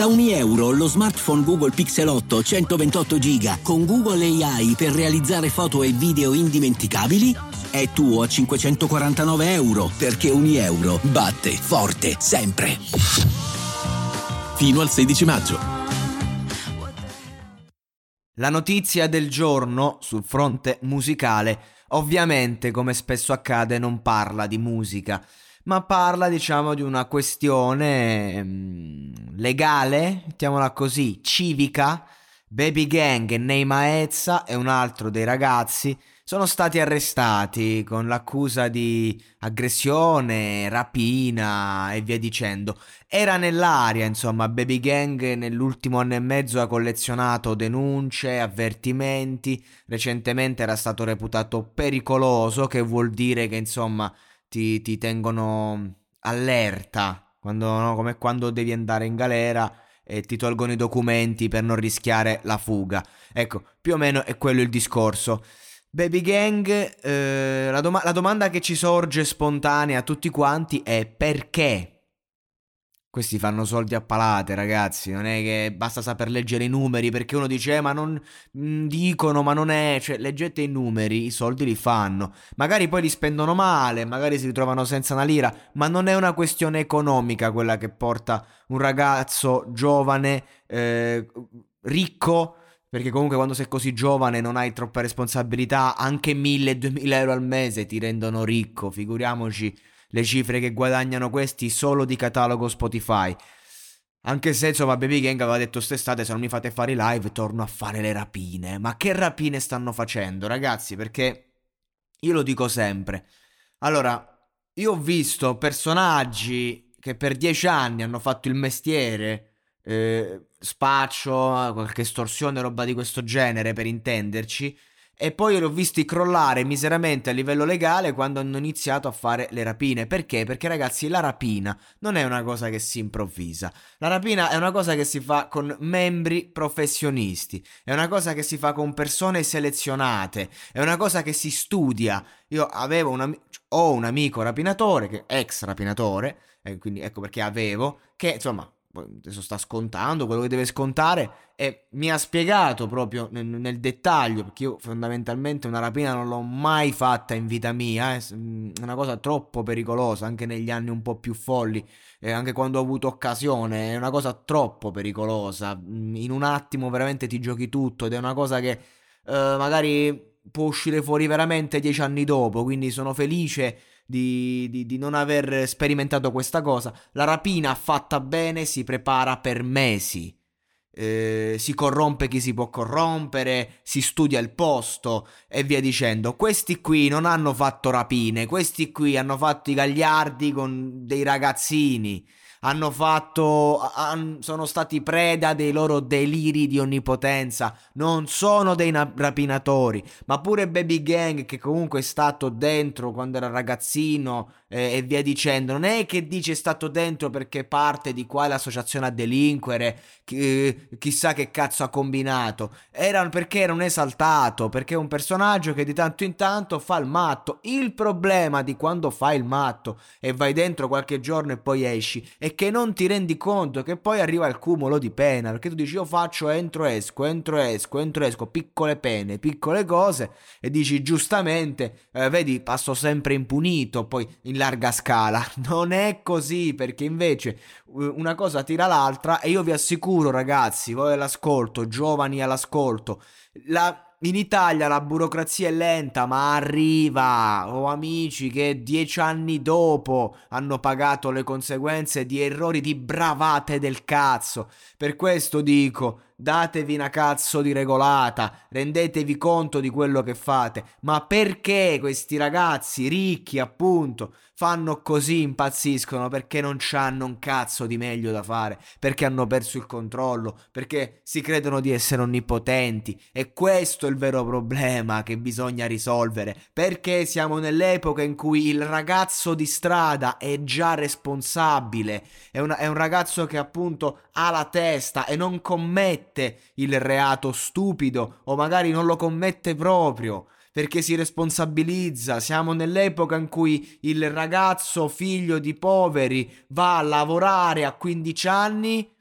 Da ogni euro lo smartphone Google Pixel 8 128 GB con Google AI per realizzare foto e video indimenticabili è tuo a 549 euro perché ogni euro batte forte sempre. Fino al 16 maggio. La notizia del giorno sul fronte musicale ovviamente come spesso accade non parla di musica ma parla diciamo di una questione mm, legale, mettiamola così, civica. Baby Gang e Neima Ezza e un altro dei ragazzi sono stati arrestati con l'accusa di aggressione, rapina e via dicendo. Era nell'aria, insomma, Baby Gang nell'ultimo anno e mezzo ha collezionato denunce, avvertimenti, recentemente era stato reputato pericoloso, che vuol dire che insomma ti, ti tengono allerta, quando, no? come quando devi andare in galera e ti tolgono i documenti per non rischiare la fuga. Ecco, più o meno è quello il discorso. Baby Gang, eh, la, doma- la domanda che ci sorge spontanea a tutti quanti è perché questi fanno soldi a palate, ragazzi. Non è che basta saper leggere i numeri perché uno dice, eh, ma non dicono, ma non è. Cioè, leggete i numeri, i soldi li fanno. Magari poi li spendono male, magari si ritrovano senza una lira, ma non è una questione economica quella che porta un ragazzo giovane, eh, ricco. Perché comunque quando sei così giovane non hai troppa responsabilità, anche 1000-2000 euro al mese ti rendono ricco, figuriamoci le cifre che guadagnano questi solo di catalogo Spotify. Anche se insomma Baby Gang aveva detto st'estate se non mi fate fare i live torno a fare le rapine. Ma che rapine stanno facendo ragazzi? Perché io lo dico sempre. Allora, io ho visto personaggi che per dieci anni hanno fatto il mestiere, eh, spaccio, qualche estorsione, roba di questo genere per intenderci e poi li ho visti crollare miseramente a livello legale quando hanno iniziato a fare le rapine. Perché? Perché ragazzi la rapina non è una cosa che si improvvisa. La rapina è una cosa che si fa con membri professionisti, è una cosa che si fa con persone selezionate, è una cosa che si studia. Io avevo un, am- ho un amico rapinatore, che, ex rapinatore, e quindi ecco perché avevo, che insomma adesso sta scontando quello che deve scontare e mi ha spiegato proprio nel, nel, dettaglio perché io fondamentalmente una rapina non l'ho mai fatta in vita mia è mm, una cosa troppo pericolosa anche negli anni un po' più folli eh, anche quando ho avuto occasione è una cosa troppo pericolosa. Mm, in un attimo veramente ti giochi tutto ed è una cosa che eh, magari può uscire fuori veramente dieci anni dopo quindi sono felice di, di, di, non aver sperimentato questa cosa. La rapina fatta bene si prepara per mesi. Eh, si corrompe chi si può corrompere, si studia il posto e via dicendo. Questi qui non hanno fatto rapine, questi qui hanno fatto i gagliardi con dei ragazzini hanno fatto, han, sono stati preda dei loro deliri di onnipotenza, non sono dei na- rapinatori, ma pure Baby Gang che comunque è stato dentro quando era ragazzino eh, e via dicendo, non è che dice è stato dentro perché parte di qua l'associazione a delinquere, chi, chissà che cazzo ha combinato, era perché era un esaltato, perché è un personaggio che di tanto in tanto fa il matto, il problema di quando fai il matto e vai dentro qualche giorno e poi esci è che non ti rendi conto che poi arriva il cumulo di pena, perché tu dici io faccio entro esco, entro esco, entro esco, piccole pene, piccole cose e dici giustamente, eh, vedi, passo sempre impunito, poi in larga scala. Non è così, perché invece una cosa tira l'altra e io vi assicuro ragazzi, voi all'ascolto, giovani all'ascolto, la in Italia la burocrazia è lenta, ma arriva. Ho amici che dieci anni dopo hanno pagato le conseguenze di errori di bravate del cazzo. Per questo dico, datevi una cazzo di regolata, rendetevi conto di quello che fate. Ma perché questi ragazzi ricchi, appunto, fanno così, impazziscono? Perché non hanno un cazzo di meglio da fare, perché hanno perso il controllo, perché si credono di essere onnipotenti. E questo è il vero problema che bisogna risolvere, perché siamo nell'epoca in cui il ragazzo di strada è già responsabile, è, una, è un ragazzo che appunto ha la testa e non commette il reato stupido o magari non lo commette proprio perché si responsabilizza. Siamo nell'epoca in cui il ragazzo figlio di poveri va a lavorare a 15 anni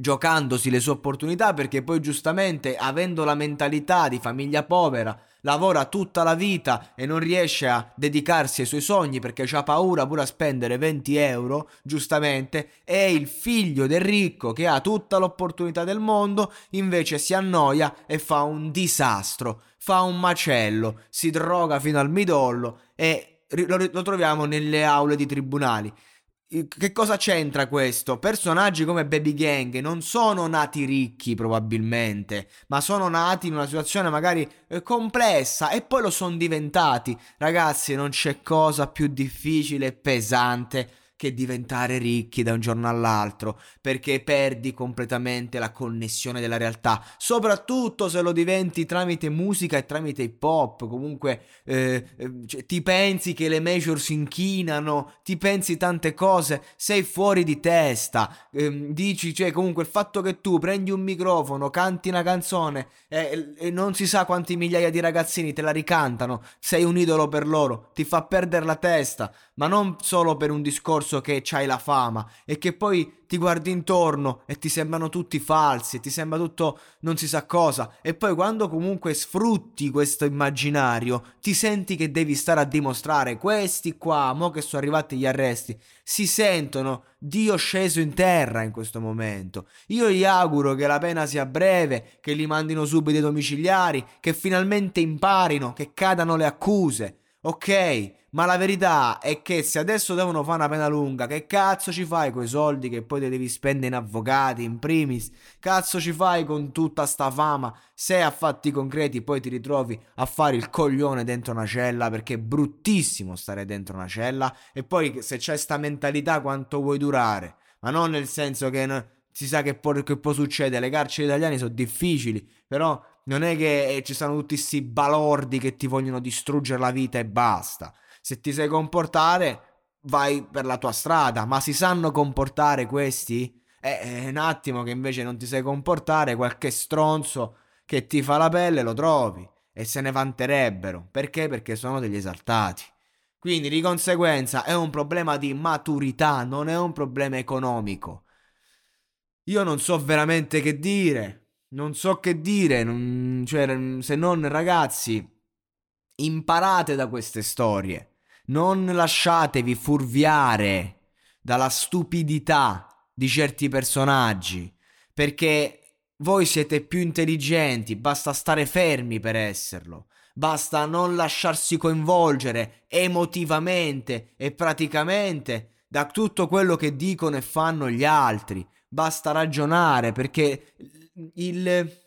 giocandosi le sue opportunità perché poi giustamente avendo la mentalità di famiglia povera lavora tutta la vita e non riesce a dedicarsi ai suoi sogni perché ha paura pure a spendere 20 euro, giustamente, e il figlio del ricco che ha tutta l'opportunità del mondo invece si annoia e fa un disastro, fa un macello, si droga fino al midollo e lo, troviamo nelle aule di tribunali. Che cosa c'entra questo? Personaggi come Baby Gang non sono nati ricchi probabilmente, ma sono nati in una situazione magari eh, complessa e poi lo sono diventati. Ragazzi, non c'è cosa più difficile e pesante che diventare ricchi da un giorno all'altro, perché perdi completamente la connessione della realtà, soprattutto se lo diventi tramite musica e tramite hip hop, comunque eh, eh, cioè, ti pensi che le major si inchinano, ti pensi tante cose, sei fuori di testa, eh, dici, cioè comunque il fatto che tu prendi un microfono, canti una canzone e, e non si sa quanti migliaia di ragazzini te la ricantano, sei un idolo per loro, ti fa perdere la testa, ma non solo per un discorso che c'hai la fama, e che poi ti guardi intorno e ti sembrano tutti falsi, ti sembra tutto non si sa cosa, e poi quando comunque sfrutti questo immaginario, ti senti che devi stare a dimostrare questi qua, mo che sono arrivati gli arresti, si sentono Dio sceso in terra in questo momento. Io gli auguro che la pena sia breve, che li mandino subito ai domiciliari, che finalmente imparino, che cadano le accuse. Ok, ma la verità è che se adesso devono fare una pena lunga, che cazzo ci fai con i soldi che poi te devi spendere in avvocati, in primis? Cazzo ci fai con tutta sta fama se a fatti concreti poi ti ritrovi a fare il coglione dentro una cella perché è bruttissimo stare dentro una cella e poi se c'è sta mentalità quanto vuoi durare? Ma non nel senso che no, si sa che può, che può succedere, le carceri italiane sono difficili, però non è che ci sono tutti questi balordi che ti vogliono distruggere la vita e basta. Se ti sai comportare, vai per la tua strada, ma si sanno comportare questi? Eh, è un attimo che invece non ti sai comportare, qualche stronzo che ti fa la pelle lo trovi e se ne vanterebbero. Perché? Perché sono degli esaltati. Quindi di conseguenza è un problema di maturità, non è un problema economico. Io non so veramente che dire, non so che dire, non, cioè, se non ragazzi, imparate da queste storie. Non lasciatevi furviare dalla stupidità di certi personaggi, perché voi siete più intelligenti, basta stare fermi per esserlo. Basta non lasciarsi coinvolgere emotivamente e praticamente da tutto quello che dicono e fanno gli altri. Basta ragionare perché il,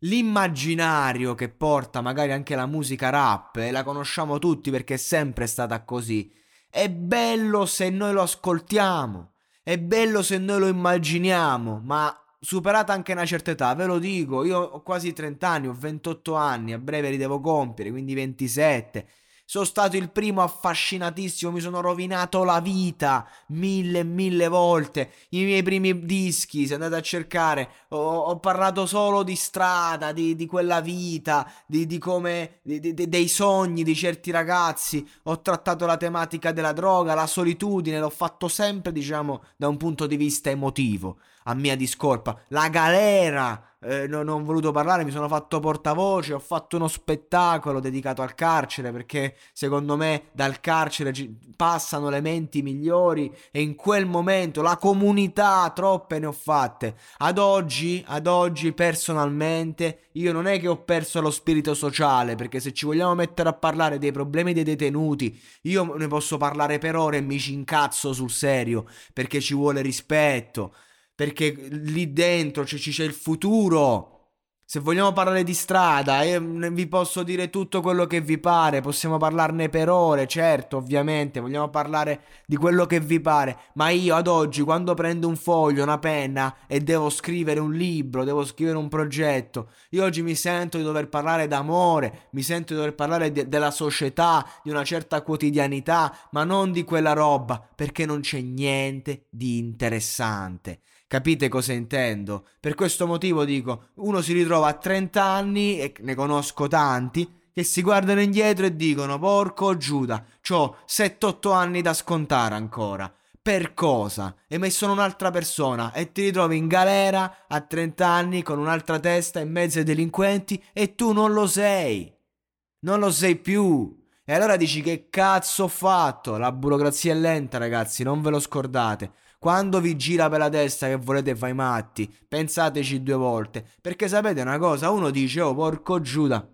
l'immaginario che porta magari anche la musica rap, e la conosciamo tutti perché è sempre stata così, è bello se noi lo ascoltiamo, è bello se noi lo immaginiamo, ma superata anche una certa età, ve lo dico, io ho quasi 30 anni, ho 28 anni, a breve li devo compiere, quindi 27 sono stato il primo affascinatissimo, mi sono rovinato la vita mille e mille volte. I miei primi dischi, se andate a cercare, ho, ho parlato solo di strada, di, di quella vita, di, di come, di, dei sogni di certi ragazzi. Ho trattato la tematica della droga, la solitudine, l'ho fatto sempre, diciamo, da un punto di vista emotivo, a mia discolpa. La galera eh, non, ho voluto parlare, mi sono fatto portavoce, ho fatto uno spettacolo dedicato al carcere perché secondo me dal carcere passano le menti migliori e in quel momento la comunità troppe ne ho fatte. Ad oggi, ad oggi personalmente io non è che ho perso lo spirito sociale perché se ci vogliamo mettere a parlare dei problemi dei detenuti io ne posso parlare per ore e mi ci incazzo sul serio perché ci vuole rispetto perché lì dentro c'è, c'è il futuro. Se vogliamo parlare di strada, eh, vi posso dire tutto quello che vi pare, possiamo parlarne per ore, certo, ovviamente, vogliamo parlare di quello che vi pare, ma io ad oggi quando prendo un foglio, una penna e devo scrivere un libro, devo scrivere un progetto, io oggi mi sento di dover parlare d'amore, mi sento di dover parlare de- della società, di una certa quotidianità, ma non di quella roba, perché non c'è niente di interessante. Capite cosa intendo? Per questo motivo dico, uno si ritrova a 30 anni, e ne conosco tanti, che si guardano indietro e dicono, porco Giuda, ho 7-8 anni da scontare ancora. Per cosa? Hai messo un'altra persona e ti ritrovi in galera a 30 anni con un'altra testa in mezzo ai delinquenti e tu non lo sei. Non lo sei più. E allora dici che cazzo ho fatto? La burocrazia è lenta, ragazzi, non ve lo scordate. Quando vi gira per la testa che volete fare i matti, pensateci due volte. Perché sapete una cosa? Uno dice, oh porco Giuda,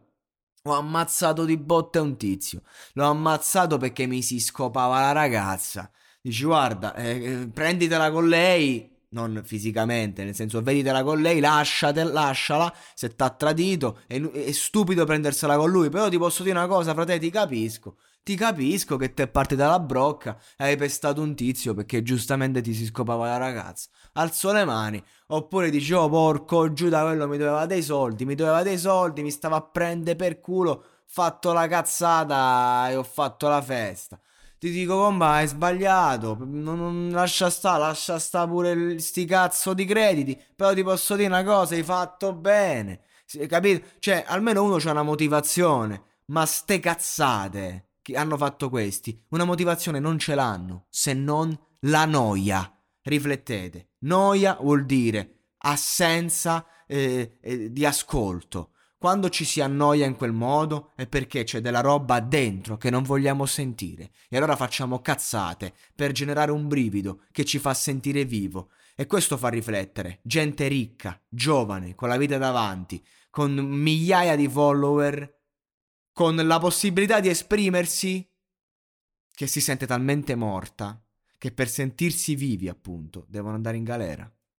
ho ammazzato di botte un tizio. L'ho ammazzato perché mi si scopava la ragazza. Dici, guarda, eh, eh prenditela con lei, non fisicamente, nel senso veditela con lei, lasciate, lasciala se t'ha tradito, è, è, stupido prendersela con lui, però ti posso dire una cosa, frate, ti capisco, ti capisco che te parti dalla brocca e hai pestato un tizio perché giustamente ti si scopava la ragazza, alzo le mani, oppure dici, oh porco giù da quello mi doveva dei soldi, mi doveva dei soldi, mi stava a prendere per culo, fatto la cazzata e ho fatto la festa. Ti dico comba hai sbagliato non, non, lascia sta lascia sta pure sti cazzo di crediti però ti posso dire una cosa hai fatto bene. Capito? Cioè almeno uno c'ha una motivazione ma ste cazzate che hanno fatto questi una motivazione non ce l'hanno se non la noia. Riflettete noia vuol dire assenza eh, eh, di ascolto. Quando ci si annoia in quel modo è perché c'è della roba dentro che non vogliamo sentire. E allora facciamo cazzate per generare un brivido che ci fa sentire vivo. E questo fa riflettere. Gente ricca, giovane, con la vita davanti, con migliaia di follower, con la possibilità di esprimersi, che si sente talmente morta che per sentirsi vivi, appunto, devono andare in galera.